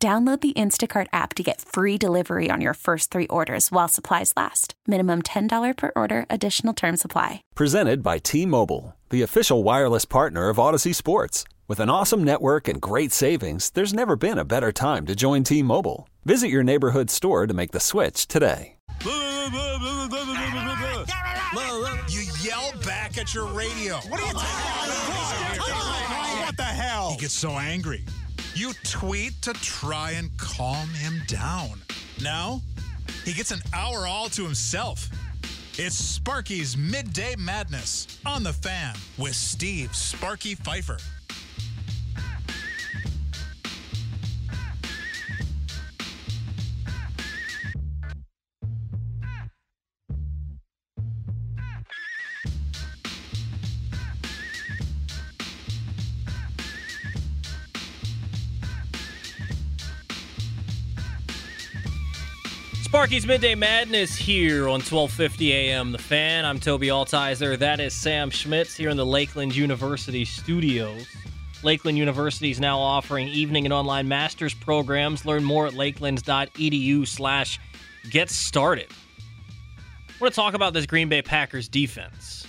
Download the Instacart app to get free delivery on your first three orders while supplies last. Minimum $10 per order, additional term supply. Presented by T Mobile, the official wireless partner of Audacy Sports. With an awesome network and great savings, there's never been a better time to join T Mobile. Visit your neighborhood store to make the switch today. You yell back at your radio. What are you talking about? What the hell? He gets so angry. You tweet to try and calm him down. Now, he gets an hour all to himself. It's Sparky's Midday Madness on the fan with Steve Sparky Pfeiffer. Sparky's Midday Madness here on 1250 AM The Fan. I'm Toby Altizer. That is Sam Schmitz here in the Lakeland University studios. Lakeland University is now offering evening and online master's programs. Learn more at lakelands.edu slash get started. I want to talk about this Green Bay Packers defense.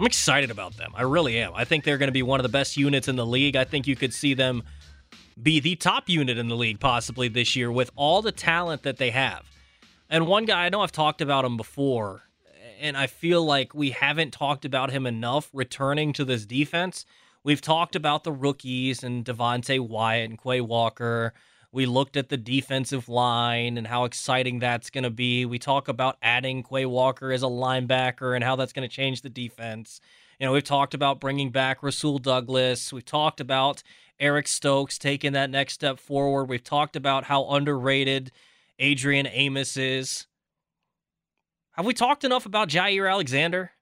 I'm excited about them. I really am. I think they're going to be one of the best units in the league. I think you could see them be the top unit in the league possibly this year with all the talent that they have. And one guy, I know I've talked about him before, and I feel like we haven't talked about him enough returning to this defense. We've talked about the rookies and Devonte Wyatt and Quay Walker. We looked at the defensive line and how exciting that's going to be. We talk about adding Quay Walker as a linebacker and how that's going to change the defense. You know, we've talked about bringing back Rasul Douglas. We've talked about Eric Stokes taking that next step forward. We've talked about how underrated Adrian Amos is. Have we talked enough about Jaire Alexander?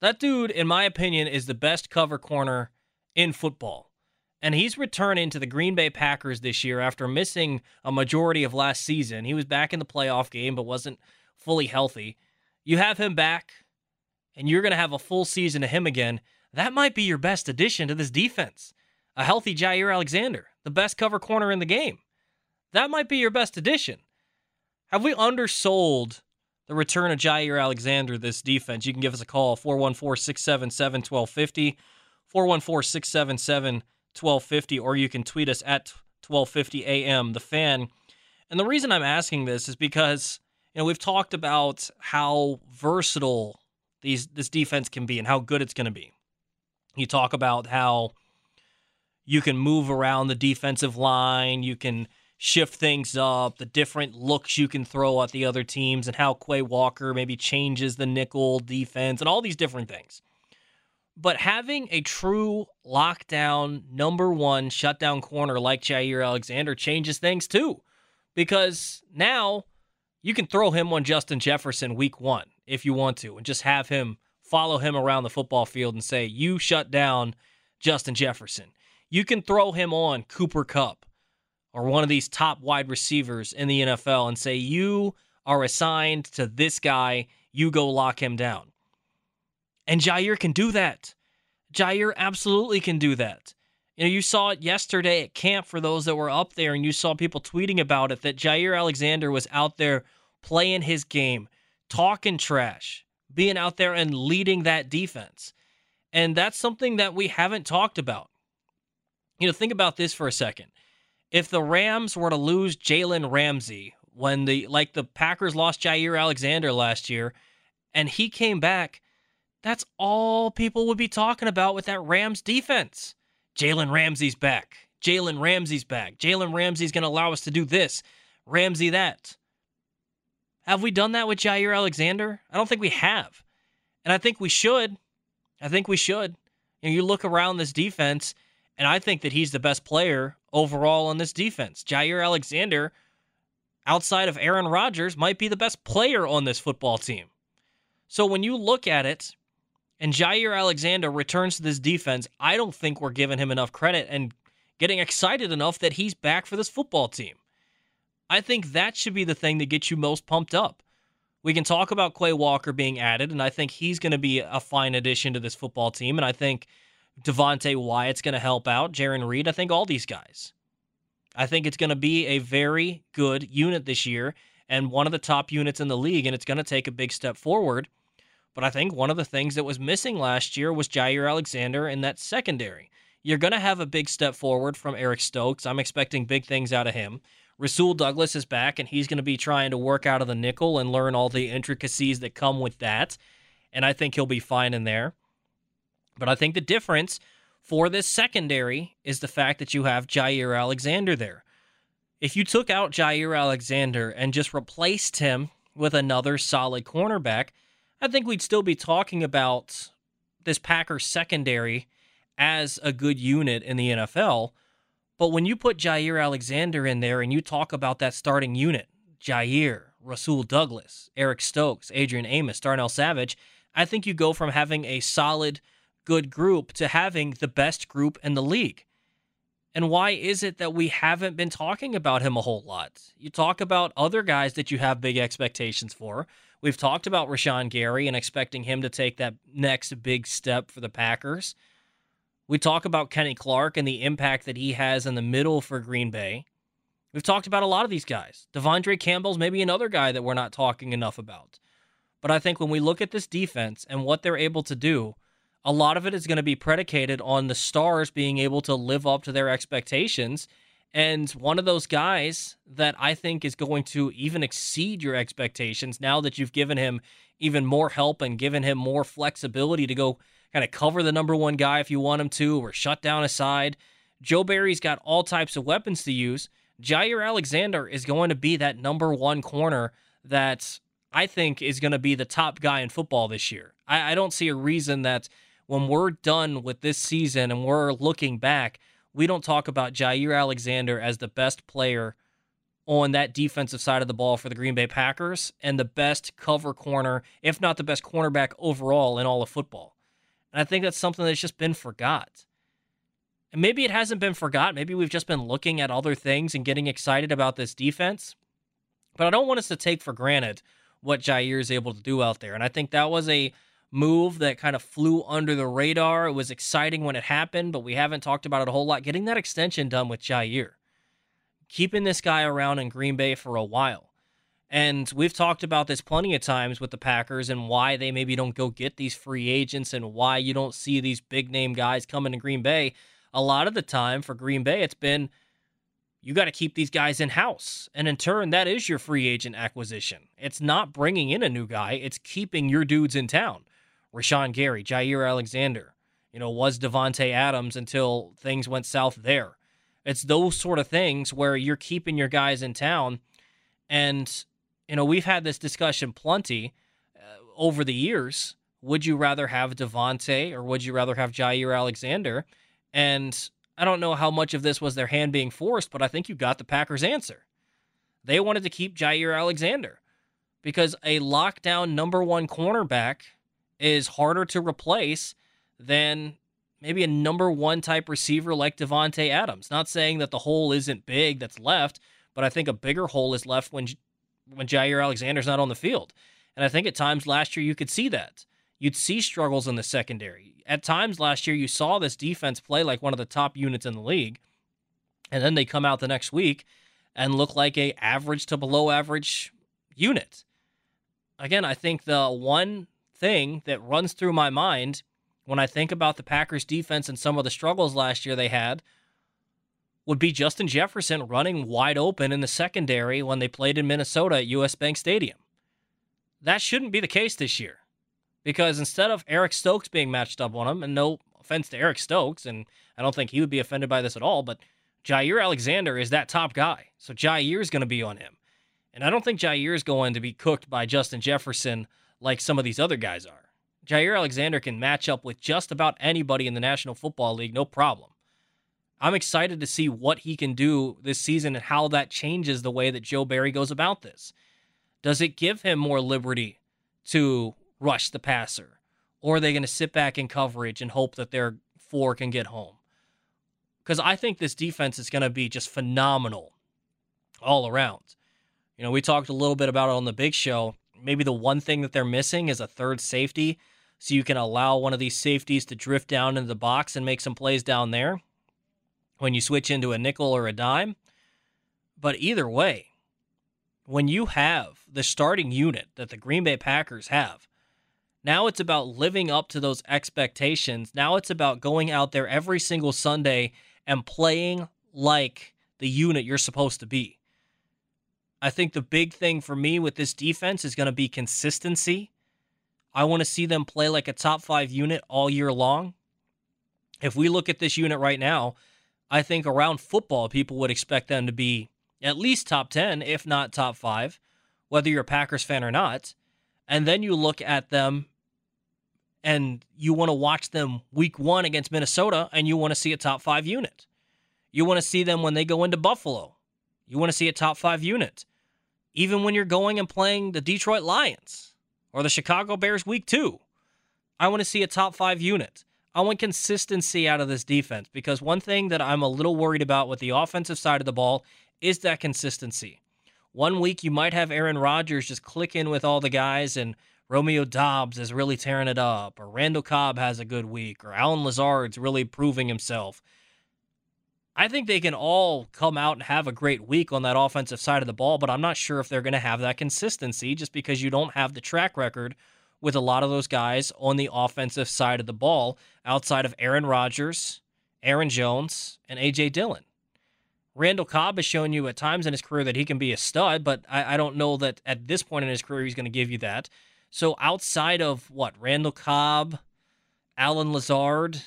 That dude, in my opinion, is the best cover corner in football. And he's returning to the Green Bay Packers this year after missing a majority of last season. He was back in the playoff game, but wasn't fully healthy. You have him back, and you're going to have a full season of him again. That might be your best addition to this defense. A healthy Jaire Alexander, the best cover corner in the game. That might be your best addition. Have we undersold the return of Jaire Alexander this defense? You can give us a call 414 677 1250, 414 677 1250, or you can tweet us at 1250 AM, the fan. And the reason I'm asking this is because, you know, we've talked about how versatile these this defense can be and how good it's going to be. You talk about how you can move around the defensive line, you can shift things up, the different looks you can throw at the other teams, and how Quay Walker maybe changes the nickel defense, and all these different things. But having a true lockdown number one shutdown corner like Jaire Alexander changes things too. Because now you can throw him on Justin Jefferson week one if you want to, and just have him follow him around the football field and say, You shut down Justin Jefferson. You can throw him on Cooper Kupp or one of these top wide receivers in the NFL and say, You are assigned to this guy, you go lock him down. And Jaire can do that. Jaire absolutely can do that. You know, you saw it yesterday at camp for those that were up there, and you saw people tweeting about it that Jaire Alexander was out there playing his game, talking trash, being out there and leading that defense. And that's something that we haven't talked about. You know, think about this for a second if the Rams were to lose Jalen Ramsey when the like the Packers lost Jaire Alexander last year and he came back, that's all people would be talking about with that Rams defense. Jalen Ramsey's back. Jalen Ramsey's back. Jalen Ramsey's going to allow us to do this. Ramsey that. Have we done that with Jaire Alexander? I don't think we have. And I think we should. I think we should. You, know, you look around this defense, and I think that he's the best player overall on this defense. Jaire Alexander outside of Aaron Rodgers, might be the best player on this football team. So when you look at it, and Jaire Alexander returns to this defense, I don't think we're giving him enough credit and getting excited enough that he's back for this football team. I think that should be the thing that gets you most pumped up. We can talk about Quay Walker being added, and I think he's going to be a fine addition to this football team. And I think Devonte Wyatt's going to help out, Jarran Reed. I think all these guys. I think it's going to be a very good unit this year and one of the top units in the league, and it's going to take a big step forward. But I think one of the things that was missing last year was Jaire Alexander in that secondary. You're going to have a big step forward from Eric Stokes. I'm expecting big things out of him. Rasul Douglas is back, and he's going to be trying to work out of the nickel and learn all the intricacies that come with that. And I think he'll be fine in there. But I think the difference for this secondary is the fact that you have Jaire Alexander there. If you took out Jaire Alexander and just replaced him with another solid cornerback, I think we'd still be talking about this Packers secondary as a good unit in the NFL. But when you put Jaire Alexander in there and you talk about that starting unit, Jaire, Rasul Douglas, Eric Stokes, Adrian Amos, Darnell Savage, I think you go from having a solid good group to having the best group in the league. And why is it that we haven't been talking about him a whole lot? You talk about other guys that you have big expectations for. We've talked about Rashan Gary and expecting him to take that next big step for the Packers. We talk about Kenny Clark and the impact that he has in the middle for Green Bay. We've talked about a lot of these guys. De'Vondre Campbell's maybe another guy that we're not talking enough about. But I think when we look at this defense and what they're able to do, a lot of it is going to be predicated on the stars being able to live up to their expectations. And one of those guys that I think is going to even exceed your expectations now that you've given him even more help and given him more flexibility to go kind of cover the number one guy if you want him to or shut down a side. Joe Barry's got all types of weapons to use. Jaire Alexander is going to be that number one corner that I think is going to be the top guy in football this year. I, I don't see a reason that when we're done with this season and we're looking back, we don't talk about Jaire Alexander as the best player on that defensive side of the ball for the Green Bay Packers and the best cover corner, if not the best cornerback overall in all of football. And I think that's something that's just been forgot. And maybe it hasn't been forgot. Maybe we've just been looking at other things and getting excited about this defense. But I don't want us to take for granted what Jaire is able to do out there. And I think that was a move that kind of flew under the radar. It was exciting when it happened, but we haven't talked about it a whole lot. Getting that extension done with Jaire, keeping this guy around in Green Bay for a while. And we've talked about this plenty of times with the Packers and why they maybe don't go get these free agents and why you don't see these big name guys coming to Green Bay. A lot of the time for Green Bay, it's been you got to keep these guys in house. And in turn, that is your free agent acquisition. It's not bringing in a new guy, it's keeping your dudes in town. Rashan Gary, Jaire Alexander, you know, was Davante Adams until things went south there. It's those sort of things where you're keeping your guys in town. And, you know, we've had this discussion plenty uh, over the years. Would you rather have Devonte or would you rather have Jaire Alexander? And I don't know how much of this was their hand being forced, but I think you got the Packers' answer. They wanted to keep Jaire Alexander because a lockdown number one cornerback is harder to replace than maybe a number one type receiver like Davante Adams. Not saying that the hole isn't big that's left, but I think a bigger hole is left when when Jaire Alexander's not on the field. And I think at times last year you could see that. You'd see struggles in the secondary. At times last year you saw this defense play like one of the top units in the league. And then they come out the next week and look like a average to below average unit. Again, I think the one thing that runs through my mind when I think about the Packers defense and some of the struggles last year they had would be Justin Jefferson running wide open in the secondary when they played in Minnesota at US Bank Stadium. That shouldn't be the case this year because instead of Eric Stokes being matched up on him, and no offense to Eric Stokes, and I don't think he would be offended by this at all, but Jaire Alexander is that top guy. So Jaire is going to be on him. And I don't think Jaire is going to be cooked by Justin Jefferson like some of these other guys are. Jaire Alexander can match up with just about anybody in the National Football League, no problem. I'm excited to see what he can do this season and how that changes the way that Joe Barry goes about this. Does it give him more liberty to rush the passer? Or are they going to sit back in coverage and hope that their four can get home? Because I think this defense is going to be just phenomenal all around. You know, we talked a little bit about it on the big show. Maybe the one thing that they're missing is a third safety. So you can allow one of these safeties to drift down into the box and make some plays down there when you switch into a nickel or a dime. But either way, when you have the starting unit that the Green Bay Packers have, now it's about living up to those expectations. Now it's about going out there every single Sunday and playing like the unit you're supposed to be. I think the big thing for me with this defense is going to be consistency. I want to see them play like a top five unit all year long. If we look at this unit right now, I think around football, people would expect them to be at least top 10, if not top five, whether you're a Packers fan or not. And then you look at them and you want to watch them week one against Minnesota and you want to see a top five unit. You want to see them when they go into Buffalo. You want to see a top five unit. Even when you're going and playing the Detroit Lions or the Chicago Bears week two, I want to see a top five unit. I want consistency out of this defense because one thing that I'm a little worried about with the offensive side of the ball is that consistency. One week you might have Aaron Rodgers just click in with all the guys and Romeo Doubs is really tearing it up, or Randall Cobb has a good week, or Allen Lazard's really proving himself. I think they can all come out and have a great week on that offensive side of the ball, but I'm not sure if they're going to have that consistency just because you don't have the track record with a lot of those guys on the offensive side of the ball outside of Aaron Rodgers, Aaron Jones, and A.J. Dillon. Randall Cobb has shown you at times in his career that he can be a stud, but I, I don't know that at this point in his career he's going to give you that. So outside of what, Randall Cobb, Allen Lazard,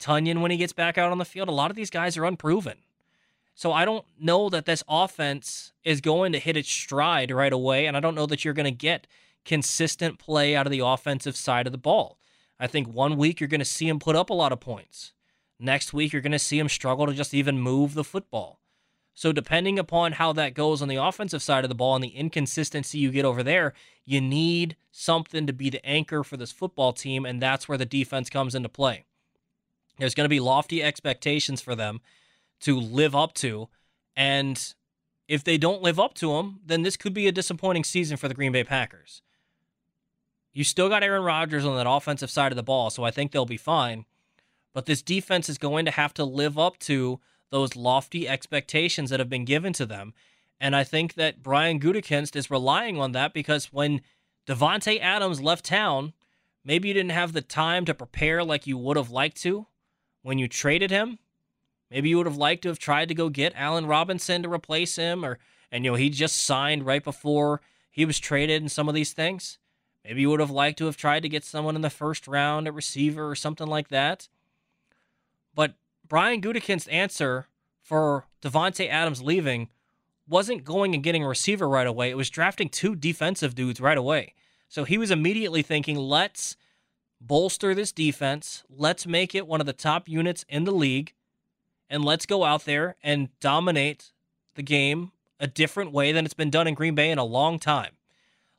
Tonyan when he gets back out on the field, a lot of these guys are unproven. So I don't know that this offense is going to hit its stride right away, and I don't know that you're going to get consistent play out of the offensive side of the ball. I think one week you're going to see him put up a lot of points. Next week you're going to see him struggle to just even move the football. So depending upon how that goes on the offensive side of the ball and the inconsistency you get over there, you need something to be the anchor for this football team, and that's where the defense comes into play. There's going to be lofty expectations for them to live up to, and if they don't live up to them, then this could be a disappointing season for the Green Bay Packers. You still got Aaron Rodgers on that offensive side of the ball, so I think they'll be fine. But this defense is going to have to live up to those lofty expectations that have been given to them. And I think that Brian Gutekunst is relying on that because when Davante Adams left town, maybe you didn't have the time to prepare like you would have liked to when you traded him. Maybe you would have liked to have tried to go get Allen Robinson to replace him, or and you know he just signed right before he was traded and some of these things. Maybe you would have liked to have tried to get someone in the first round, a receiver or something like that. But Brian Gutekunst's answer for Davante Adams leaving wasn't going and getting a receiver right away. It was drafting two defensive dudes right away. So he was immediately thinking, let's bolster this defense. Let's make it one of the top units in the league. And let's go out there and dominate the game a different way than it's been done in Green Bay in a long time.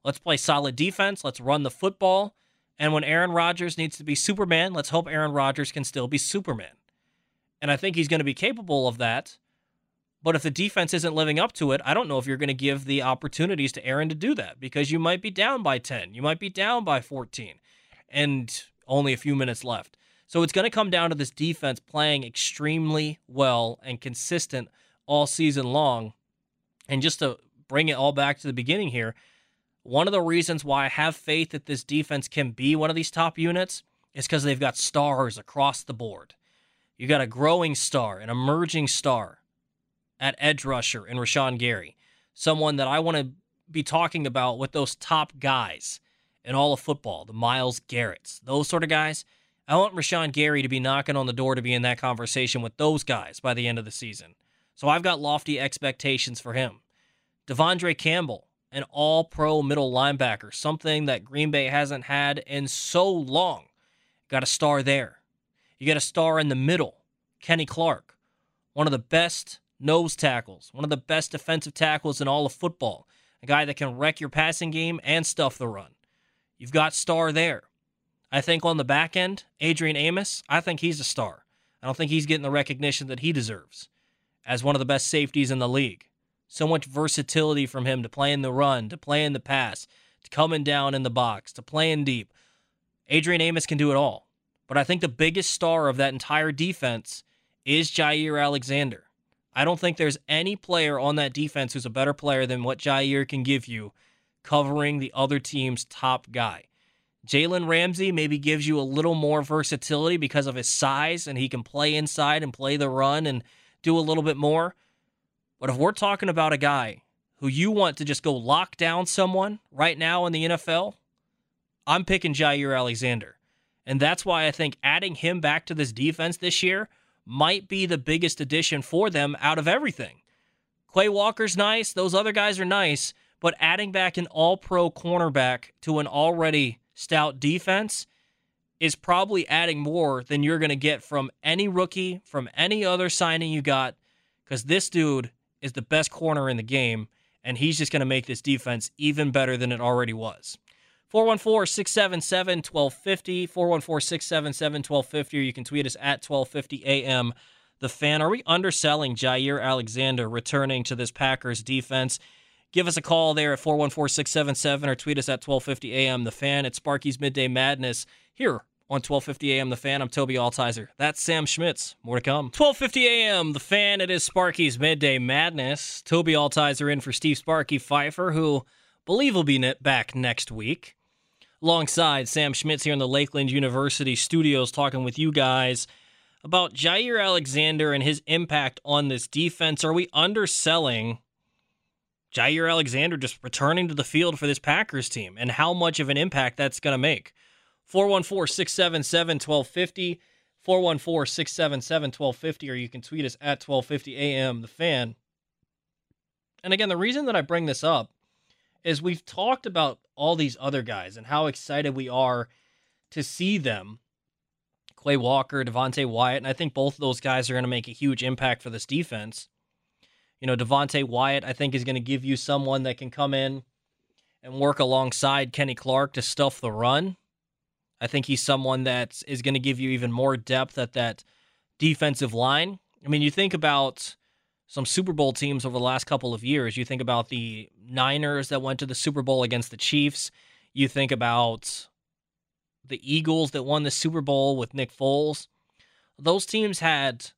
Let's play solid defense. Let's run the football. And when Aaron Rodgers needs to be Superman, let's hope Aaron Rodgers can still be Superman. And I think he's going to be capable of that. But if the defense isn't living up to it, I don't know if you're going to give the opportunities to Aaron to do that because you might be down by 10. You might be down by 14 and only a few minutes left. So it's going to come down to this defense playing extremely well and consistent all season long. And just to bring it all back to the beginning here, one of the reasons why I have faith that this defense can be one of these top units is because they've got stars across the board. You got a growing star, an emerging star at edge rusher in Rashan Gary, someone that I want to be talking about with those top guys in all of football, the Myles Garrett's, those sort of guys. I want Rashan Gary to be knocking on the door to be in that conversation with those guys by the end of the season. So I've got lofty expectations for him. De'Vondre Campbell, an all pro middle linebacker, something that Green Bay hasn't had in so long. Got a star there. You got a star in the middle, Kenny Clark, one of the best nose tackles, one of the best defensive tackles in all of football, a guy that can wreck your passing game and stuff the run. You've got star there. I think on the back end, Adrian Amos, I think he's a star. I don't think he's getting the recognition that he deserves as one of the best safeties in the league. So much versatility from him to play in the run, to play in the pass, to coming down in the box, to playing deep. Adrian Amos can do it all. But I think the biggest star of that entire defense is Jaire Alexander. I don't think there's any player on that defense who's a better player than what Jaire can give you covering the other team's top guy. Jalen Ramsey maybe gives you a little more versatility because of his size and he can play inside and play the run and do a little bit more. But if we're talking about a guy who you want to just go lock down someone right now in the NFL, I'm picking Jaire Alexander. And that's why I think adding him back to this defense this year might be the biggest addition for them out of everything. Quay Walker's nice, those other guys are nice, but adding back an all pro cornerback to an already stout defense is probably adding more than you're going to get from any rookie, from any other signing you got, because this dude is the best corner in the game, and he's just going to make this defense even better than it already was. 414 677 1250, 414 677 1250, or you can tweet us at 1250 AM. The fan, are we underselling Jaire Alexander returning to this Packers defense? Give us a call there at 414 677 or tweet us at 1250 AM. The fan at Sparky's Midday Madness here on 1250 AM The Fan. I'm Toby Altizer. That's Sam Schmitz. More to come. 1250 AM The Fan. It is Sparky's Midday Madness. Toby Altizer in for Steve Sparky Pfeiffer, who believe will be back next week. Alongside Sam Schmitz here in the Lakeland University studios, talking with you guys about Jaire Alexander and his impact on this defense. Are we underselling Jaire Alexander just returning to the field for this Packers team and how much of an impact that's going to make? 414 677 1250. 414 677 1250, or you can tweet us at 1250 AM, the fan. And again, the reason that I bring this up is we've talked about all these other guys and how excited we are to see them. Quay Walker, Devonte Wyatt, and I think both of those guys are going to make a huge impact for this defense. You know, Devonte Wyatt, I think, is going to give you someone that can come in and work alongside Kenny Clark to stuff the run. I think he's someone that is going to give you even more depth at that defensive line. I mean, you think about some Super Bowl teams over the last couple of years. You think about the Niners that went to the Super Bowl against the Chiefs. You think about the Eagles that won the Super Bowl with Nick Foles. Those teams had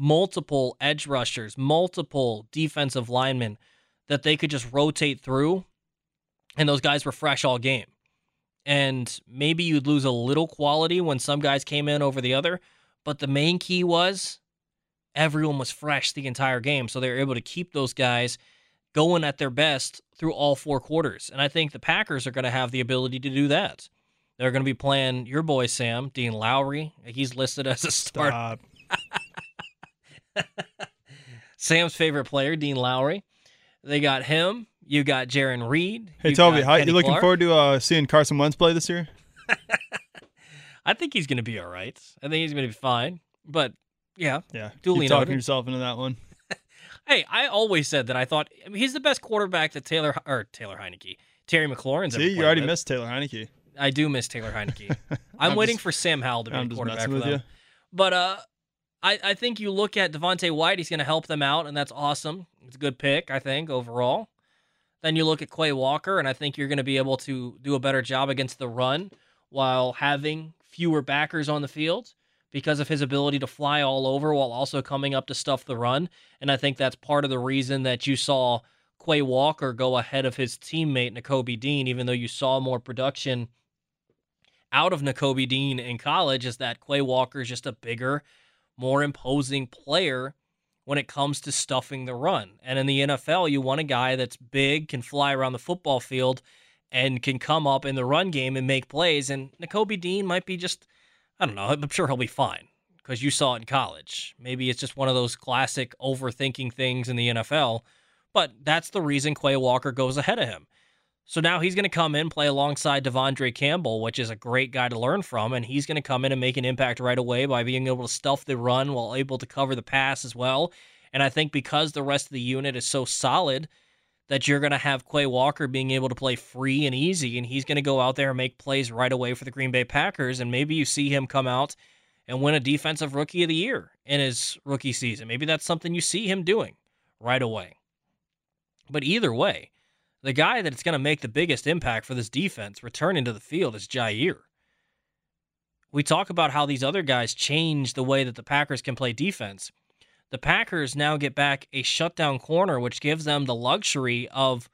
multiple edge rushers, multiple defensive linemen that they could just rotate through, and those guys were fresh all game. And maybe you'd lose a little quality when some guys came in over the other, but the main key was everyone was fresh the entire game. So they were able to keep those guys going at their best through all four quarters. And I think the Packers are going to have the ability to do that. They're going to be playing your boy Sam, Dean Lowry. He's listed as a start. Sam's favorite player, Dean Lowry. They got him. You got Jarran Reed. Hey, Toby, how you looking Clark. forward to uh, seeing Carson Wentz play this year? I think he's going to be all right. I think he's going to be fine. But yeah. Yeah. Duly Keep talking noted. yourself into that one. hey, I always said that I thought I mean, he's the best quarterback that Taylor or Taylor Heinicke, Terry McLaurin's See, you already with. missed Taylor Heinicke. I do miss Taylor Heinicke. I'm, I'm waiting just, for Sam Howell to be the quarterback for them. You. But uh, I, I think you look at Devonte Wyatt, he's going to help them out, and that's awesome. It's a good pick, I think, overall. Then you look at Quay Walker, and I think you're going to be able to do a better job against the run while having fewer backers on the field because of his ability to fly all over while also coming up to stuff the run. And I think that's part of the reason that you saw Quay Walker go ahead of his teammate Nakobe Dean, even though you saw more production out of Nakobe Dean in college, is that Quay Walker is just a bigger, more imposing player when it comes to stuffing the run. And in the NFL, you want a guy that's big, can fly around the football field, and can come up in the run game and make plays. And Nakobe Dean might be just I don't know. I'm sure he'll be fine because you saw it in college. Maybe it's just one of those classic overthinking things in the NFL, but that's the reason Quay Walker goes ahead of him. So now he's going to come in, play alongside De'Vondre Campbell, which is a great guy to learn from, and he's going to come in and make an impact right away by being able to stuff the run while able to cover the pass as well. And I think because the rest of the unit is so solid, that you're going to have Quay Walker being able to play free and easy, and he's going to go out there and make plays right away for the Green Bay Packers. And maybe you see him come out and win a Defensive Rookie of the Year in his rookie season. Maybe that's something you see him doing right away. But either way, the guy that's going to make the biggest impact for this defense returning to the field is Jaire. We talk about how these other guys change the way that the Packers can play defense the Packers now get back a shutdown corner, which gives them the luxury of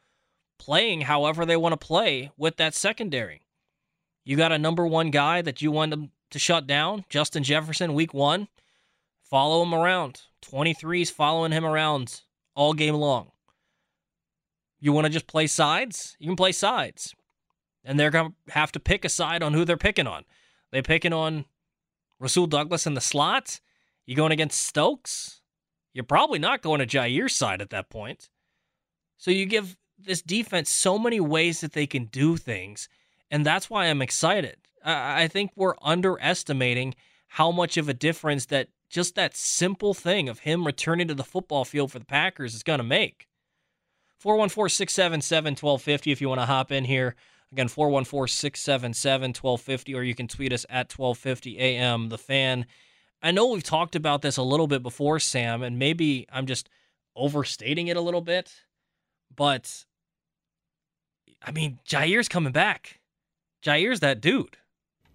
playing however they want to play with that secondary. You got a number one guy that you want them to shut down, Justin Jefferson, week one. Follow him around. 23's following him around all game long. You want to just play sides? You can play sides. And they're going to have to pick a side on who they're picking on. They're picking on Rasul Douglas in the slot? You going against Stokes? You're probably not going to Jaire's side at that point. So you give this defense so many ways that they can do things. And that's why I'm excited. I think we're underestimating how much of a difference that just that simple thing of him returning to the football field for the Packers is going to make. 414 677 1250 if you want to hop in here. Again, 414 677 1250, or you can tweet us at 1250 AM. The fan I know we've talked about this a little bit before, Sam, and maybe I'm just overstating it a little bit, but I mean, Jaire's coming back. Jaire's that dude.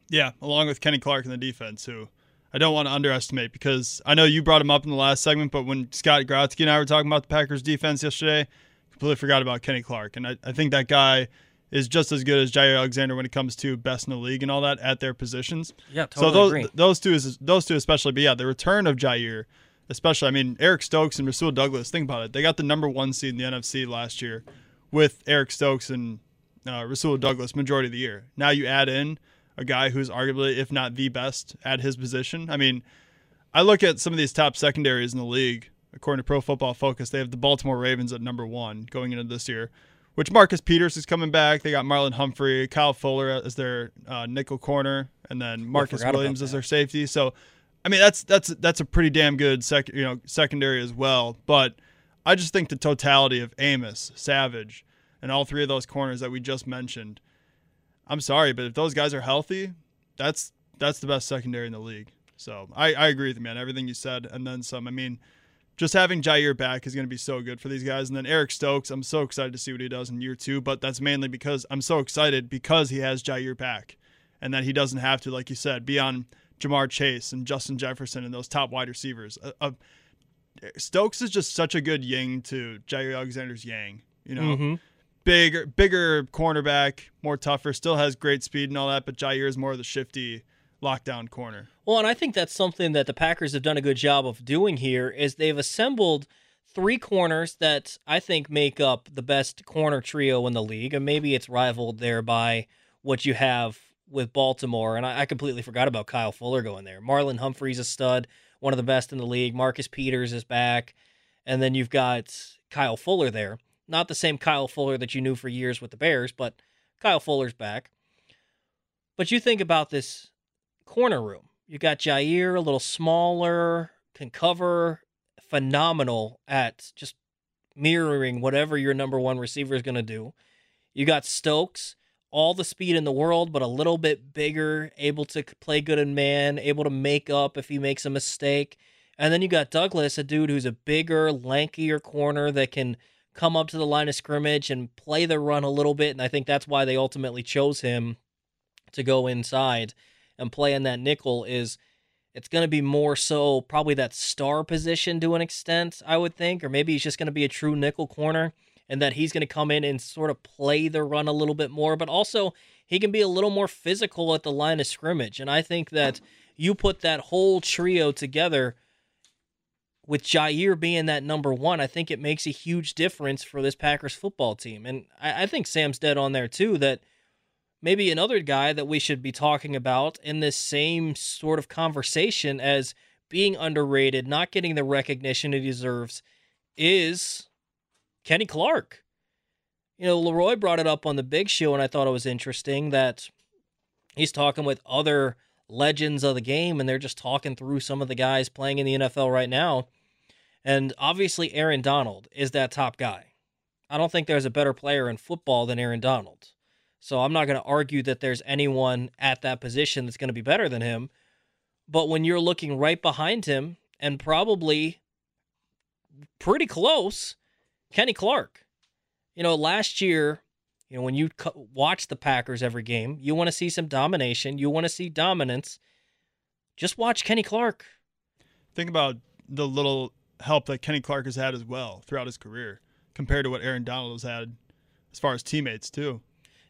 Yeah, along with Kenny Clark in the defense, who I don't want to underestimate because I know you brought him up in the last segment, but when Scott Grotzky and I were talking about the Packers defense yesterday, completely forgot about Kenny Clark. And I, I think that guy – is just as good as Jaire Alexander when it comes to best in the league and all that at their positions. Yeah, totally so those agree. those two is those two especially. But yeah, the return of Jaire, especially. I mean, Eric Stokes and Rasul Douglas. Think about it. They got the number one seed in the NFC last year with Eric Stokes and uh, Rasul Douglas majority of the year. Now you add in a guy who's arguably, if not the best at his position. I mean, I look at some of these top secondaries in the league. According to Pro Football Focus, they have the Baltimore Ravens at number one going into this year which Marcus Peters is coming back. They got Marlon Humphrey, Kyle Fuller as their uh, nickel corner, and then Marcus Williams as their safety. So, I mean, that's that's that's a pretty damn good sec, you know secondary as well. But I just think the totality of Amos, Savage, and all three of those corners that we just mentioned. I'm sorry, but if those guys are healthy, that's that's the best secondary in the league. So I, I agree with you, man. Everything you said, and then some. I mean, just having Jaire back is going to be so good for these guys. And then Eric Stokes, I'm so excited to see what he does in year two, but that's mainly because I'm so excited because he has Jaire back and that he doesn't have to, like you said, be on Ja'Marr Chase and Justin Jefferson and those top wide receivers. Uh, uh, Stokes is just such a good yang to Jaire Alexander's yang, you know. Mm-hmm. Bigger, bigger cornerback, more tougher, still has great speed and all that, but Jaire is more of the shifty, lockdown corner. Well, and I think that's something that the Packers have done a good job of doing here is they've assembled three corners that I think make up the best corner trio in the league, and maybe it's rivaled there by what you have with Baltimore. And I, I completely forgot about Kyle Fuller going there. Marlon Humphrey's a stud, one of the best in the league. Marcus Peters is back, and then you've got Kyle Fuller there. Not the same Kyle Fuller that you knew for years with the Bears, but Kyle Fuller's back. But you think about this corner room. You got Jaire, a little smaller, can cover, phenomenal at just mirroring whatever your number one receiver is going to do. You got Stokes, all the speed in the world, but a little bit bigger, able to play good in man, able to make up if he makes a mistake. And then you got Douglas, a dude who's a bigger, lankier corner that can come up to the line of scrimmage and play the run a little bit. And I think that's why they ultimately chose him to go inside and playing that nickel is it's going to be more so probably that star position to an extent, I would think, or maybe he's just going to be a true nickel corner and that he's going to come in and sort of play the run a little bit more, but also he can be a little more physical at the line of scrimmage. And I think that you put that whole trio together with Jaire being that number one, I think it makes a huge difference for this Packers football team. And I, I think Sam's dead on there too that maybe another guy that we should be talking about in this same sort of conversation as being underrated, not getting the recognition he deserves, is Kenny Clark. you know, Leroy brought it up on the big show, and I thought it was interesting that he's talking with other legends of the game, and they're just talking through some of the guys playing in the NFL right now. And obviously, Aaron Donald is that top guy. I don't think there's a better player in football than Aaron Donald. So I'm not going to argue that there's anyone at that position that's going to be better than him. But when you're looking right behind him and probably pretty close, Kenny Clark. You know, last year, you know, when you watch the Packers every game, you want to see some domination, you want to see dominance. Just watch Kenny Clark. Think about the little help that Kenny Clark has had as well throughout his career compared to what Aaron Donald has had as far as teammates, too.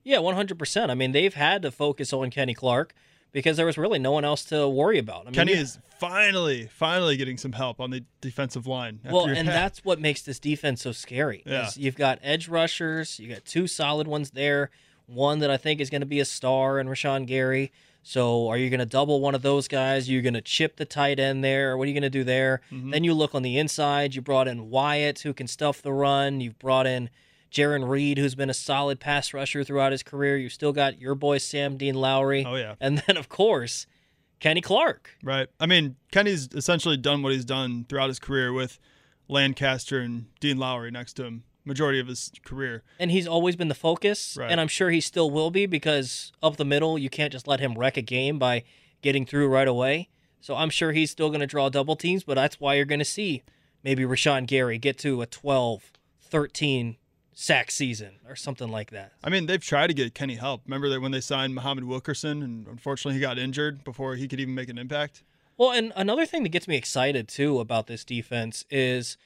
Yeah, 100%. I mean, they've had to focus on Kenny Clark because there was really no one else to worry about. I mean, Kenny is finally, finally getting some help on the defensive line. Well, and that's what makes this defense so scary. Yeah. You've got edge rushers, you got two solid ones there, one that I think is going to be a star in Rashan Gary. So are you going to double one of those guys? You're going to chip the tight end there. What are you going to do there? Mm-hmm. Then you look on the inside. You brought in Wyatt, who can stuff the run. You've brought in Jarran Reed, who's been a solid pass rusher throughout his career. You've still got your boy Sam Dean Lowry. Oh yeah, and then of course Kenny Clark. Right. I mean, Kenny's essentially done what he's done throughout his career with Lancaster and Dean Lowry next to him majority of his career. And he's always been the focus, right. and I'm sure he still will be because up the middle, you can't just let him wreck a game by getting through right away. So I'm sure he's still going to draw double teams, but that's why you're going to see maybe Rashan Gary get to a 12, 13 sack season or something like that. I mean, they've tried to get Kenny help. Remember that when they signed Muhammad Wilkerson and unfortunately he got injured before he could even make an impact? Well, and another thing that gets me excited too about this defense is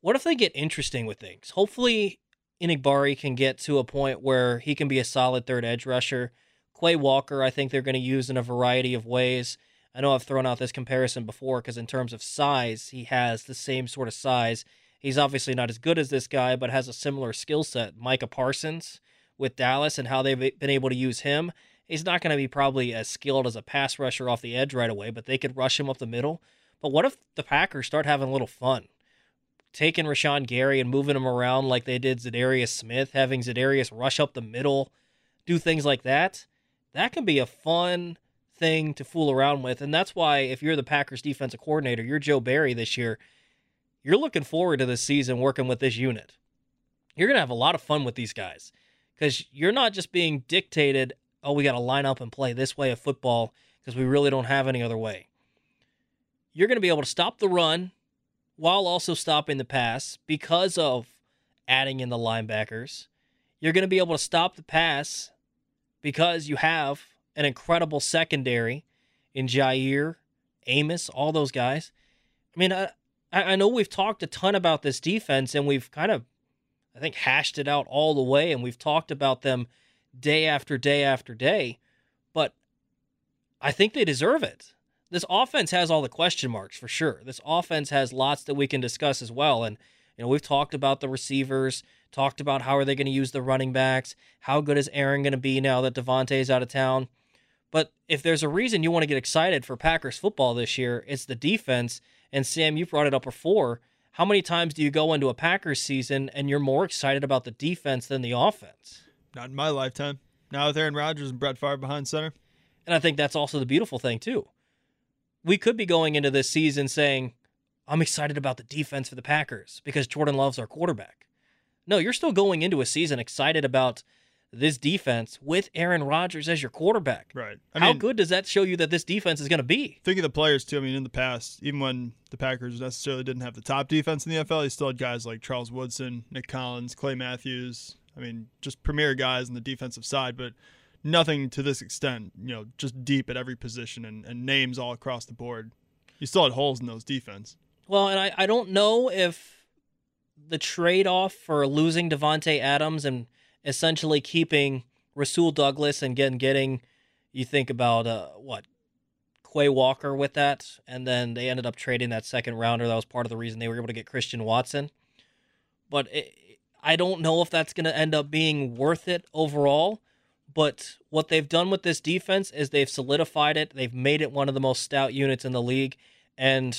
what if they get interesting with things? Hopefully, Enagbare can get to a point where he can be a solid third edge rusher. Quay Walker, I think they're going to use in a variety of ways. I know I've thrown out this comparison before because, in terms of size, he has the same sort of size He's obviously not as good as this guy, but has a similar skill set. Micah Parsons with Dallas and how they've been able to use him. He's not going to be probably as skilled as a pass rusher off the edge right away, but they could rush him up the middle. But what if the Packers start having a little fun? Taking Rashan Gary and moving him around like they did Za'Darius Smith, having Za'Darius rush up the middle, do things like that. That can be a fun thing to fool around with. And that's why, if you're the Packers defensive coordinator, you're Joe Barry this year, you're looking forward to this season working with this unit. You're going to have a lot of fun with these guys because you're not just being dictated, oh, we got to line up and play this way of football because we really don't have any other way. You're going to be able to stop the run while also stopping the pass because of adding in the linebackers. You're going to be able to stop the pass because you have an incredible secondary in Jaire, Amos, all those guys. I mean, I, I, I know we've talked a ton about this defense and we've kind of, I think, hashed it out all the way and we've talked about them day after day after day, but I think they deserve it. This offense has all the question marks for sure. This offense has lots that we can discuss as well. And, you know, we've talked about the receivers, talked about how are they going to use the running backs, how good is Aaron going to be now that Davante's out of town. But if there's a reason you want to get excited for Packers football this year, it's the defense and Sam, you brought it up before. How many times do you go into a Packers season and you're more excited about the defense than the offense? Not in my lifetime. Now with Aaron Rodgers and Brett Favre behind center. And I think that's also the beautiful thing too. We could be going into this season saying, I'm excited about the defense for the Packers because Jordan Love's our quarterback. No, you're still going into a season excited about this defense with Aaron Rodgers as your quarterback. Right. I How mean, good does that show you that this defense is going to be? Think of the players too. I mean, in the past, even when the Packers necessarily didn't have the top defense in the NFL, you still had guys like Charles Woodson, Nick Collins, Clay Matthews. I mean, just premier guys on the defensive side, but nothing to this extent. You know, just deep at every position and, and names all across the board. You still had holes in those defense. Well, and I, I don't know if the trade off for losing Davante Adams and essentially keeping Rasul Douglas and getting getting you think about uh, what Quay Walker with that, and then they ended up trading that second rounder. That was part of the reason they were able to get Christian Watson. But it, I don't know if that's going to end up being worth it overall. But what they've done with this defense is they've solidified it. They've made it one of the most stout units in the league. And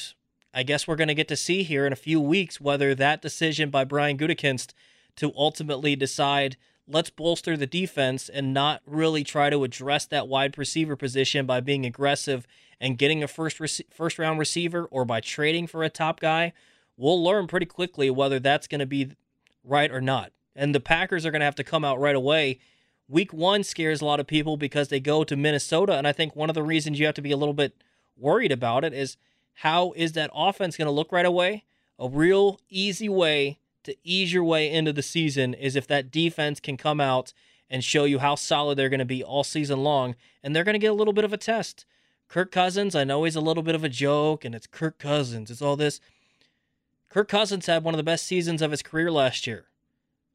I guess we're going to get to see here in a few weeks whether that decision by Brian Gutekunst to ultimately decide let's bolster the defense and not really try to address that wide receiver position by being aggressive and getting a first rec- first round receiver or by trading for a top guy, we'll learn pretty quickly whether that's going to be right or not. And the Packers are going to have to come out right away. Week one scares a lot of people because they go to Minnesota. And I think one of the reasons you have to be a little bit worried about it is how is that offense going to look right away? A real easy way to ease your way into the season is if that defense can come out and show you how solid they're going to be all season long. And they're going to get a little bit of a test. Kirk Cousins, I know he's a little bit of a joke and it's Kirk Cousins, it's all this. Kirk Cousins had one of the best seasons of his career last year.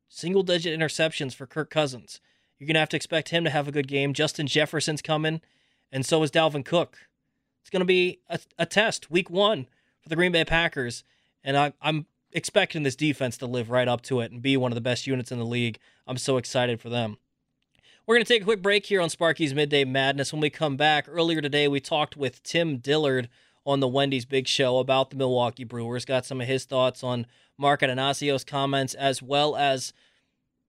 Single digit interceptions for Kirk Cousins. You're going to have to expect him to have a good game. Justin Jefferson's coming, and so is Dalvin Cook. It's going to be a, a test, week one for the Green Bay Packers. And I, I'm expecting this defense to live right up to it and be one of the best units in the league. I'm so excited for them. We're going to take a quick break here on Sparky's Midday Madness. When we come back, earlier today, we talked with Tim Dillard on the Wendy's Big Show about the Milwaukee Brewers. Got some of his thoughts on Mark Attanasio's comments as well as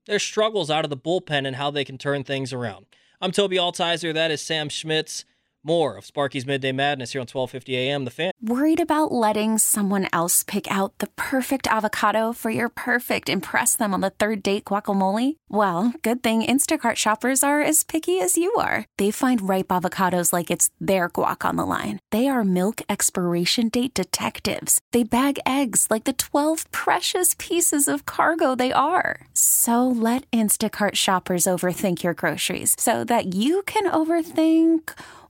their struggles out of the bullpen and how they can turn things around. I'm Toby Altizer. That is Sam Schmitz. More of Sparky's Midday Madness here on 1250 AM. The Fan. Worried about letting someone else pick out the perfect avocado for your perfect impress them on the third date guacamole? Well, good thing Instacart shoppers are as picky as you are. They find ripe avocados like it's their guac on the line. They are milk expiration date detectives. They bag eggs like the 12 precious pieces of cargo they are. So let Instacart shoppers overthink your groceries so that you can overthink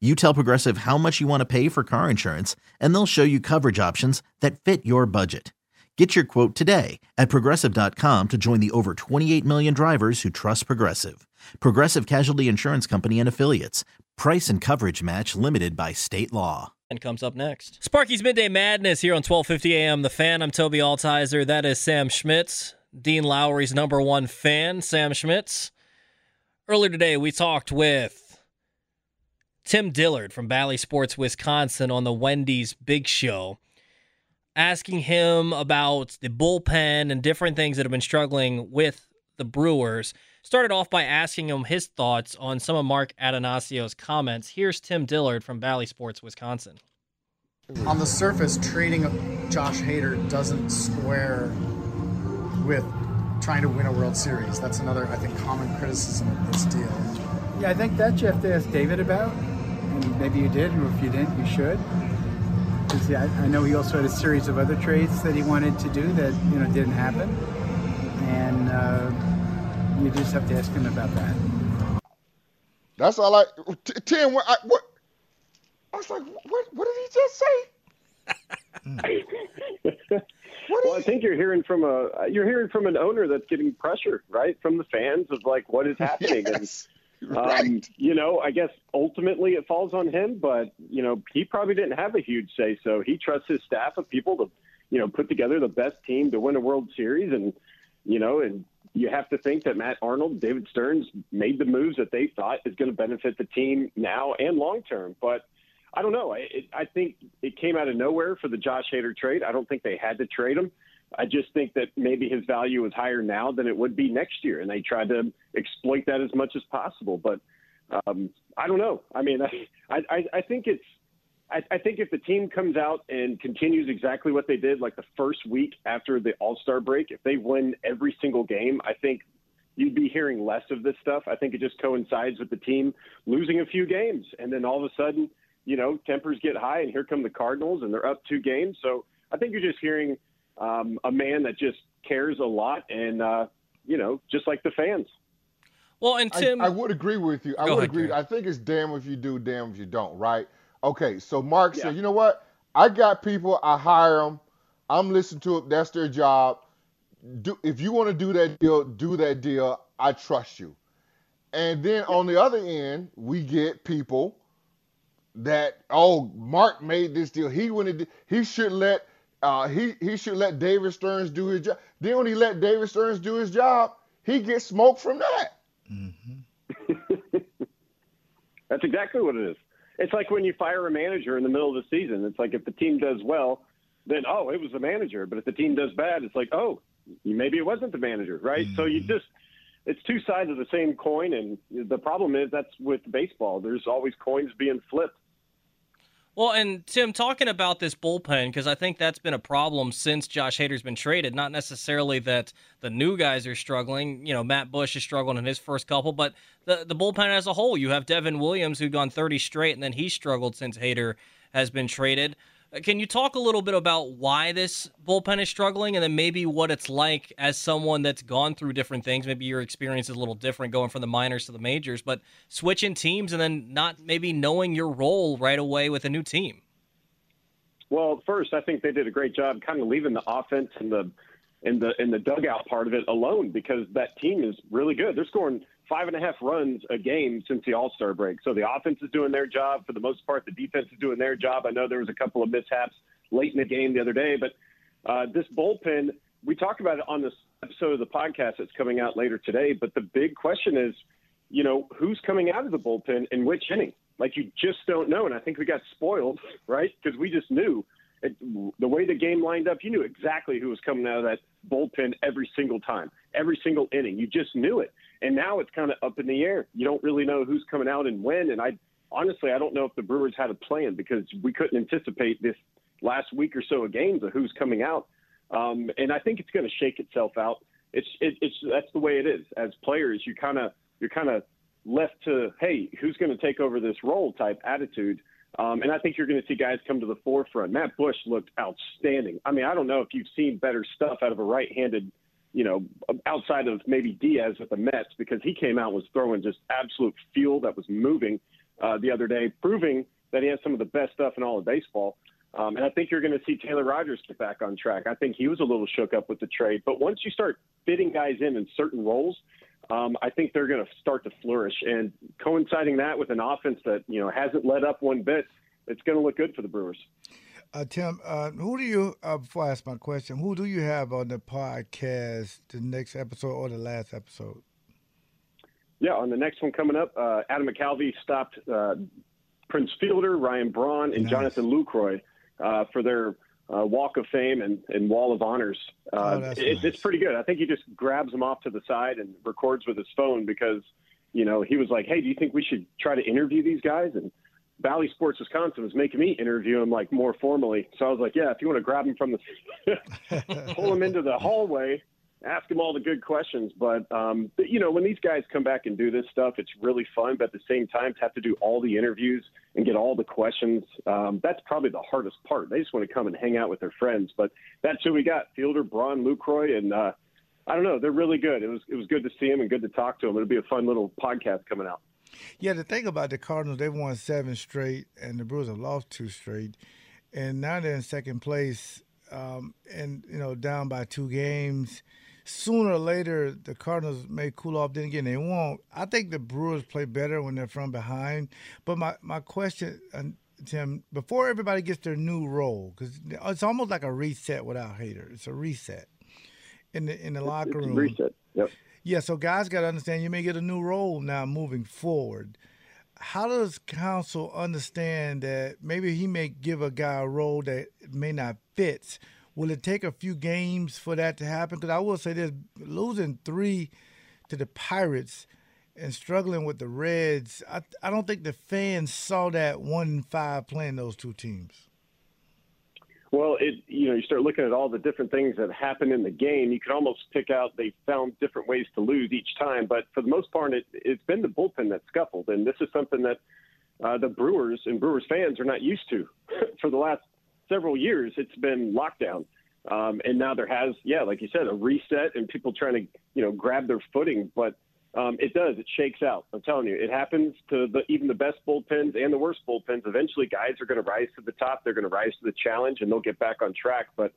You tell Progressive how much you want to pay for car insurance, and they'll show you coverage options that fit your budget. Get your quote today at progressive.com to join the over 28 million drivers who trust Progressive. Progressive Casualty Insurance Company and Affiliates. Price and coverage match limited by state law. And comes up next. Sparky's Midday Madness here on 1250 AM. The fan. I'm Toby Altizer. That is Sam Schmitz, Dean Lowry's number one fan, Sam Schmitz. Earlier today, we talked with Tim Dillard from Bally Sports Wisconsin on the Wendy's Big Show, asking him about the bullpen and different things that have been struggling with the Brewers. Started off by asking him his thoughts on some of Mark Attanasio's comments. Here's Tim Dillard from Bally Sports Wisconsin. On the surface, trading Josh Hader doesn't square with trying to win a World Series. That's another, I think, common criticism of this deal. Yeah, I think that you have to ask David about and maybe you did, or if you didn't, you should. Because yeah, I know he also had a series of other trades that he wanted to do that you know didn't happen, and uh, you just have to ask him about that. That's all I. Tim, what? I, what, I was like, what? What did he just say? well, I think you're hearing from a you're hearing from an owner that's getting pressure, right, from the fans of like what is happening, yes. Um, you know, I guess ultimately it falls on him, but you know, he probably didn't have a huge say so. He trusts his staff of people to, you know, put together the best team to win a World Series, and you know, and you have to think that Matt Arnold, David Stearns made the moves that they thought is going to benefit the team now and long term. But I don't know. I, I think it came out of nowhere for the Josh Hader trade. I don't think they had to trade him. I just think that maybe his value is higher now than it would be next year, and they tried to exploit that as much as possible. But um, I don't know. I mean, I, I, I think it's. I, I think if the team comes out and continues exactly what they did, like the first week after the All Star break, if they win every single game, I think you'd be hearing less of this stuff. I think it just coincides with the team losing a few games, and then all of a sudden, you know, tempers get high, and here come the Cardinals, and they're up two games. So I think you're just hearing um, a man that just cares a lot, and uh, you know, just like the fans. Well, and Tim, I, I would agree with you. I would ahead, agree. I think it's damn if you do, damn if you don't. Right? Okay. So Mark yeah. said, you know what? I got people. I hire them. I'm listening to it. That's their job. Do if you want to do that deal, do that deal. I trust you. And then on the other end, we get people that oh, Mark made this deal. He wanted. He should let. Uh, he he should let David Stearns do his job. Then when he let David Stearns do his job, he gets smoke from that. Mm-hmm. That's exactly what it is. It's like when you fire a manager in the middle of the season. It's like if the team does well, then oh, it was the manager. But if the team does bad, it's like oh, maybe it wasn't the manager, right? Mm-hmm. So you mm-hmm. just it's two sides of the same coin, and the problem is that's with baseball. There's always coins being flipped. Well, and Tim, talking about this bullpen, because I think that's been a problem since Josh Hader's been traded. Not necessarily that the new guys are struggling. You know, Matt Bush is struggling in his first couple, but the, the bullpen as a whole, you have Devin Williams who's gone 30 straight, and then he struggled since Hader has been traded. Uh, can you talk a little bit about why this bullpen is struggling and then maybe what it's like as someone that's gone through different things? Maybe your experience is a little different going from the minors to the majors, but switching teams and then not maybe knowing your role right away with a new team. Well, first, I think they did a great job kind of leaving the offense and the in the in the dugout part of it alone because that team is really good. They're scoring five and a half runs a game since the All Star break. So the offense is doing their job for the most part. The defense is doing their job. I know there was a couple of mishaps late in the game the other day, but uh, this bullpen, we talked about it on this episode of the podcast that's coming out later today. But the big question is, you know, who's coming out of the bullpen in which inning? Like you just don't know. And I think we got spoiled, right? Because we just knew it, the way the game lined up, you knew exactly who was coming out of that bullpen every single time, every single inning. You just knew it. And now it's kind of up in the air. You don't really know who's coming out and when. And I honestly, I don't know if the Brewers had a plan because we couldn't anticipate this last week or so of games of who's coming out. Um, and I think it's going to shake itself out. It's it, it's that's the way it is. As players, you kind of you're kind of left to hey, who's going to take over this role type attitude. Um, and I think you're going to see guys come to the forefront. Matt Bush looked outstanding. I mean, I don't know if you've seen better stuff out of a right-handed you know, outside of maybe Diaz with the Mets, because he came out was throwing just absolute fuel that was moving uh, the other day, proving that he has some of the best stuff in all of baseball. Um, and I think you're going to see Taylor Rogers get back on track. I think he was a little shook up with the trade, but once you start fitting guys in in certain roles, um, I think they're going to start to flourish. And coinciding that with an offense that you know hasn't let up one bit, it's going to look good for the Brewers. Uh, Tim, uh, who do you, uh, before I ask my question, who do you have on the podcast, the next episode or the last episode? Yeah, on the next one coming up, uh, Adam McCalvy stopped uh, Prince Fielder, Ryan Braun, and nice. Jonathan Lucroy uh, for their Walk of Fame and, and Wall of Honors. Oh, it, nice. It's pretty good. I think he just grabs them off to the side and records with his phone because, you know, he was like, hey, do you think we should try to interview these guys? And Bally Sports Wisconsin was making me interview him like more formally. So I was like, yeah, if you want to grab him from the, pull him into the hallway, ask him all the good questions. But, um, you know, when these guys come back and do this stuff, it's really fun. But at the same time, to have to do all the interviews and get all the questions, um, that's probably the hardest part. They just want to come and hang out with their friends. But that's who we got: Fielder, Braun, Lucroy, and uh, I don't know. They're really good. It was it was good to see him and good to talk to him. It'll be a fun little podcast coming out. Yeah, the thing about the Cardinals, they've won seven straight, and the Brewers have lost two straight, and now they're in second place, um, and you know down by two games. Sooner or later, the Cardinals may cool off. Then again, they won't. I think the Brewers play better when they're from behind. But my my question, uh, Tim, before everybody gets their new role, because it's almost like a reset without Hader. It's a reset in the in the locker room. reset. Yep Yeah, so guys got to understand you may get a new role now moving forward. How does Counsell understand that maybe he may give a guy a role that may not fit? Will it take a few games for that to happen? Because I will say this losing three to the Pirates and struggling with the Reds, I, I don't think the fans saw that one five playing those two teams. Well, it you know you start looking at all the different things that happen in the game. You can almost pick out they found different ways to lose each time, but for the most part, it, it's been the bullpen that scuffled, and this is something that uh, the Brewers and Brewers fans are not used to. for the last several years, it's been lockdown, um, and now there has, yeah, like you said, a reset and people trying to you know grab their footing, but um, it does. It shakes out. I'm telling you, it happens to the, even the best bullpens and the worst bullpens. Eventually, guys are going to rise to the top. They're going to rise to the challenge, and they'll get back on track. But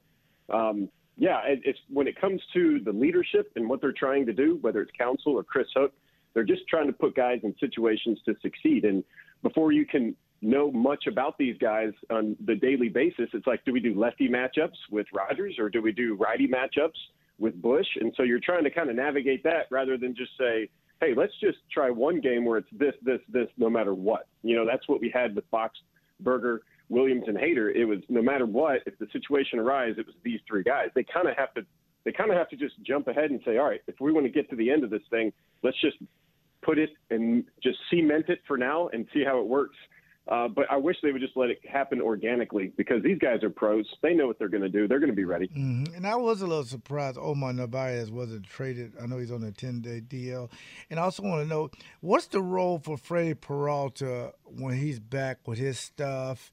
um, yeah, it, it's when it comes to the leadership and what they're trying to do, whether it's Counsell or Chris Hook, they're just trying to put guys in situations to succeed. And before you can know much about these guys on the daily basis, it's like, do we do lefty matchups with Rogers or do we do righty matchups? With Bush. And so you're trying to kind of navigate that rather than just say, hey, let's just try one game where it's this, this, this, no matter what. You know, that's what we had with Box, Burger, Williams, and Hader. It was no matter what, if the situation arises, it was these three guys. They kind of have to, they kind of have to just jump ahead and say, all right, if we want to get to the end of this thing, let's just put it and just cement it for now and see how it works. Uh, but I wish they would just let it happen organically because these guys are pros. They know what they're going to do. They're going to be ready. Mm-hmm. And I was a little surprised Omar Narvaez wasn't traded. I know he's on a 10 day DL. And I also want to know what's the role for Freddie Peralta when he's back with his stuff?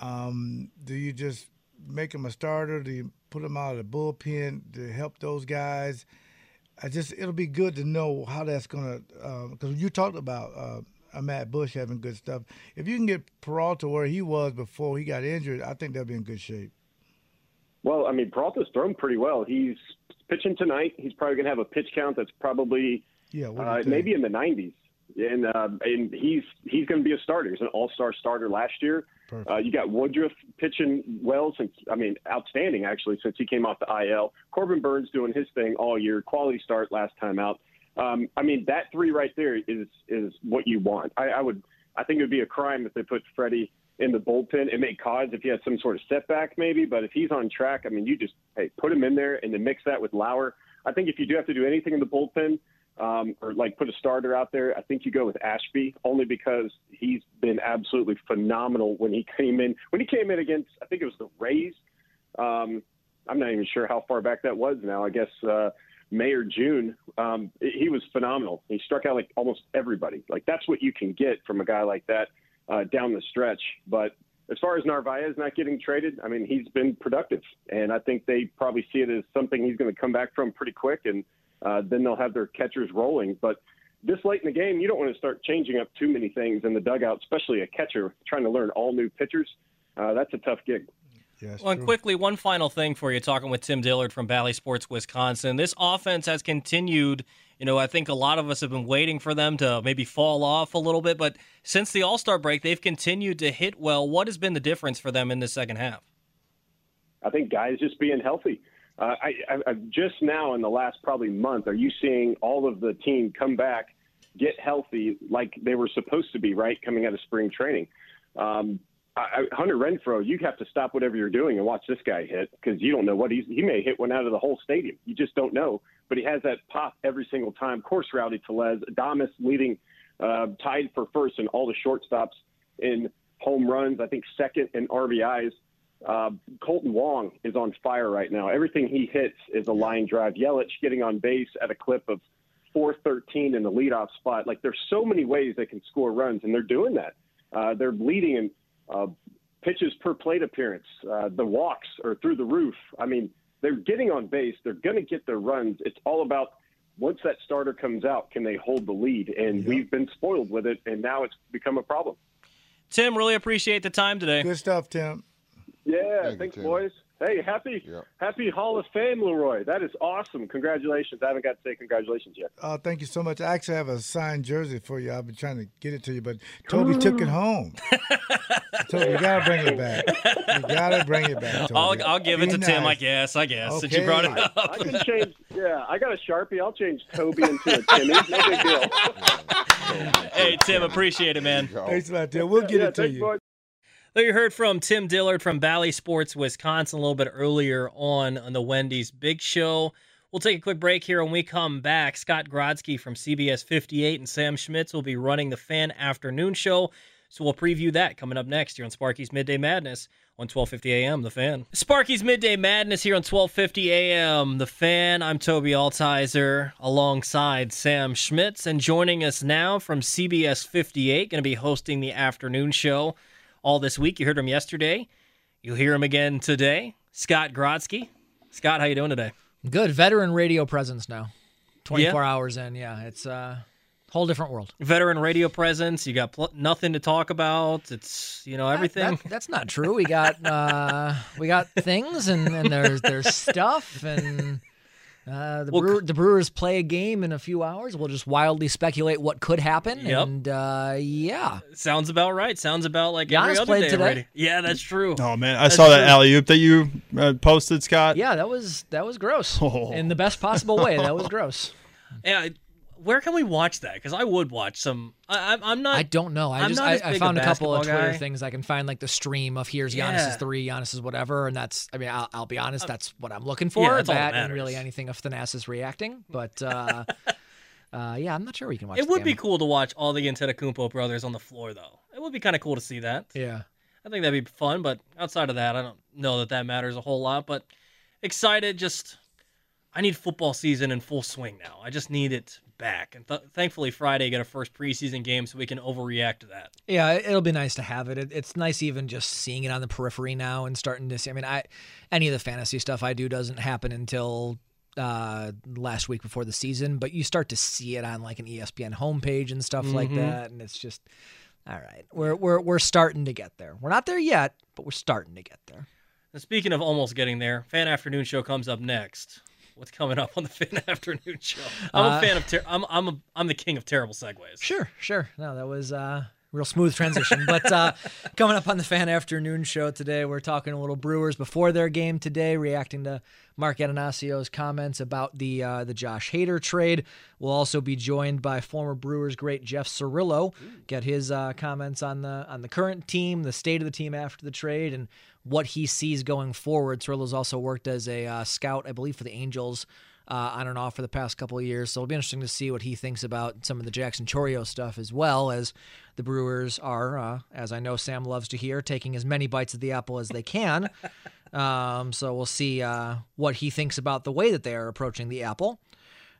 Um, do you just make him a starter? Do you put him out of the bullpen to help those guys? I just it'll be good to know how that's gonna because uh, you talked about uh, uh, Matt Bush having good stuff. If you can get Peralta where he was before he got injured, I think they'll be in good shape. Well, I mean, Peralta's thrown pretty well. He's pitching tonight. He's probably going to have a pitch count that's probably yeah, uh, maybe in the 90s. And uh, and he's he's going to be a starter. He's an all-star starter last year. Uh, you got Woodruff pitching well since I mean outstanding actually since he came off the IL. Corbin Burnes doing his thing all year. Quality start last time out. Um, I mean, that three right there is is what you want. I, I would, I think it would be a crime if they put Freddie in the bullpen. It may cause if he has some sort of setback, maybe. But if he's on track, I mean, you just hey put him in there and then mix that with Lauer. I think if you do have to do anything in the bullpen, um, or like put a starter out there, I think you go with Ashby only because he's been absolutely phenomenal when he came in. When he came in against, I think it was the Rays. Um, I'm not even sure how far back that was now. I guess uh, May or June, um, he was phenomenal. He struck out like almost everybody. Like that's what you can get from a guy like that uh, down the stretch. But as far as Narvaez not getting traded, I mean he's been productive, and I think they probably see it as something he's going to come back from pretty quick, and uh, then they'll have their catchers rolling. But this late in the game, you don't want to start changing up too many things in the dugout, especially a catcher trying to learn all new pitchers. Uh, that's a tough gig. Yes, well, and quickly, one final thing for you. Talking with Tim Dillard from Bally Sports Wisconsin, this offense has continued. You know, I think a lot of us have been waiting for them to maybe fall off a little bit, but since the All Star break, they've continued to hit well. What has been the difference for them in the second half? I think guys just being healthy. Uh, I, I, just now in the last probably month, are you seeing all of the team come back, get healthy like they were supposed to be, right, coming out of spring training? Um, I, Hunter Renfroe, you have to stop whatever you're doing and watch this guy hit because you don't know what he's. He may hit one out of the whole stadium. You just don't know. But he has that pop every single time. Of course, Rowdy Tellez, Adames leading, uh, tied for first in all the shortstops in home runs. I think second in RBIs. Uh, Kolten Wong is on fire right now. Everything he hits is a line drive. Yelich getting on base at a clip of 413 in the leadoff spot. Like there's so many ways they can score runs, and they're doing that. Uh, they're leading in uh, pitches per plate appearance. Uh, the walks are through the roof. I mean, they're getting on base. They're going to get their runs. It's all about once that starter comes out, can they hold the lead? And we've been spoiled with it, and now it's become a problem. Tim, really appreciate the time today. Good stuff, Tim. Yeah, Thank thanks, you, boys. Hey, happy yep. happy Hall of Fame, Leroy. That is awesome. Congratulations. I haven't got to say congratulations yet. Oh, thank you so much. I actually have a signed jersey for you. I've been trying to get it to you, but Toby took it home. Toby, you gotta bring it back. You gotta bring it back. Toby. I'll, I'll give it to Tim. I guess. I guess okay. since you brought it up. I can change. Yeah, I got a sharpie. I'll change Toby into a Timmy. No big deal. hey, Tim, appreciate it, man. Thanks a lot, Tim. We'll get yeah, it to you. boys. So you heard from Tim Dillard from Bally Sports Wisconsin a little bit earlier on on the Wendy's Big Show. We'll take a quick break here. When we come back, Scott Grodsky from CBS 58 and Sam Schmitz will be running the Fan Afternoon Show. So we'll preview that coming up next here on Sparky's Midday Madness on 12:50 a.m. The Fan. Sparky's Midday Madness here on 12:50 a.m. The Fan. I'm Toby Altizer alongside Sam Schmitz, and joining us now from CBS 58, going to be hosting the afternoon show all this week. You heard him yesterday. You'll hear him again today. Scott Grodsky. Scott, how you doing today? Good veteran radio presence now. 24 Yeah. hours in, yeah. It's a whole different world. Veteran radio presence. You got pl- nothing to talk about. It's you know everything. That- that's not true. We got uh, we got things and, and there's there's stuff and uh, the, Well, Brewer, the Brewers play a game in a few hours. We'll just wildly speculate what could happen. Yep. And uh, yeah, Sounds about right. Sounds about like every other played day today. already. Yeah, that's true. Oh man, I That's saw that true. alley oop that you uh, posted, Scott. yeah, that was that was gross Oh. in the best possible way. That was gross. Yeah, where can we watch that? Because I would watch some. I, I'm, I'm not. I don't know. I I'm just I, I found a couple of Twitter guy. things I can find like the stream of here's Yeah. Giannis's three, Giannis's whatever, and that's I mean I'll, I'll be honest, that's what I'm looking for. Uh, yeah, that and really anything of Thanasis reacting, but uh, uh, yeah, I'm not sure we can watch. It would be cool to watch all the Antetokounmpo brothers on the floor, though. It would be kind of cool to see that. Yeah. I think that'd be fun, but outside of that, I don't know that that matters a whole lot. But excited, just I need football season in full swing now. I just need it back, and th- thankfully Friday got a first preseason game, so we can overreact to that. Yeah, it- it'll be nice to have it. it. It's nice even just seeing it on the periphery now and starting to see. I mean, I any of the fantasy stuff I do doesn't happen until uh last week before the season, but you start to see it on like an ESPN homepage and stuff like Mhm. that, and it's just all right. We're we're we're starting to get there. We're not there yet, but we're starting to get there. And speaking of almost getting there, fan afternoon show comes up next. What's coming up on the fan afternoon show? I'm Uh, a fan of. Ter- I'm I'm a, I'm the king of terrible segues. Sure, sure. No, that was uh real smooth transition. but uh coming up on the fan afternoon show today, we're talking a little Brewers before their game today, reacting to Mark Attanasio's comments about the uh, the Josh Hader trade. We'll also be joined by former Brewers great Jeff Cirillo, get his uh, comments on the on the current team, the state of the team after the trade, and what he sees going forward. Cirillo's also worked as a uh, scout, I believe, for the Angels uh, on and off for the past couple of years. So it'll be interesting to see what he thinks about some of the Jackson Chourio stuff as well as the Brewers are, uh, as I know Sam loves to hear, taking as many bites of the apple as they can. um, so we'll see uh, what he thinks about the way that they are approaching the apple.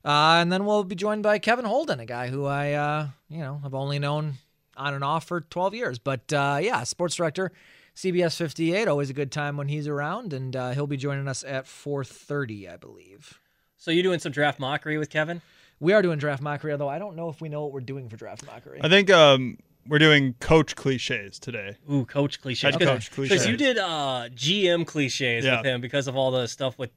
Uh, and then we'll be joined by Kevin Holden, a guy who I, uh, you know, have only known on and off for 12 years. But uh, yeah, sports director, CBS 58. Always a good time when he's around, and uh, he'll be joining us at 4:30, I believe. So you doing some draft mockery with Kevin? We are doing draft mockery, although I don't know if we know what we're doing for draft mockery. I think um, we're doing coach cliches today. Ooh, coach cliches. Head coach Because cliches. you did uh, GM cliches Yeah. with him because of all the stuff with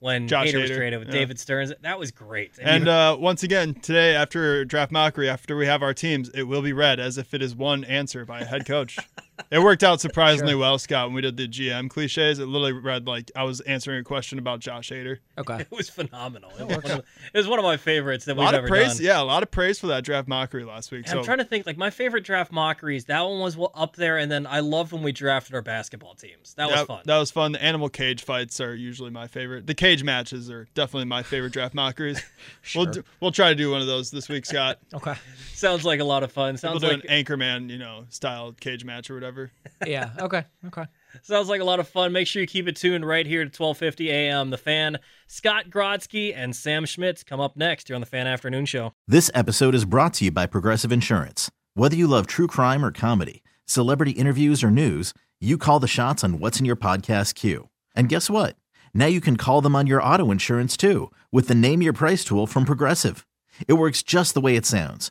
when Josh Hader was traded with yeah. David Stearns. That was great. And you- uh, once again, today after draft mockery, after we have our teams, it will be read as if it is one answer by a head coach. it worked out surprisingly Sure. well, Scott. When we did the GM cliches, it literally read like I was answering a question about Josh Hader. Okay. it was phenomenal. It was, one of, it was one of my favorites that A we've lot ever of praise, done. yeah, a lot of praise for that draft mockery last week. So I'm trying to think, like my favorite draft mockeries. That one was up there, and then I loved when we drafted our basketball teams. That was fun. That was fun. The animal cage fights are usually my favorite. The cage matches are definitely my favorite draft mockeries. We'll Sure. do, we'll try to do one of those this week, Scott. Okay. Sounds like a lot of fun. We'll Sounds do like an Anchorman, you know, style cage match or whatever. Yeah. Okay. Okay. Sounds like a lot of fun. Make sure you keep it tuned right here to 12:50 a.m. The Fan, Scott Grodsky and Sam Schmitz come up next here on the Fan Afternoon Show. This episode is brought to you by Progressive Insurance. Whether you love true crime or comedy, celebrity interviews or news, you call the shots on what's in your podcast queue. And guess what? Now you can call them on your auto insurance too with the Name Your Price tool from Progressive. It works just the way it sounds.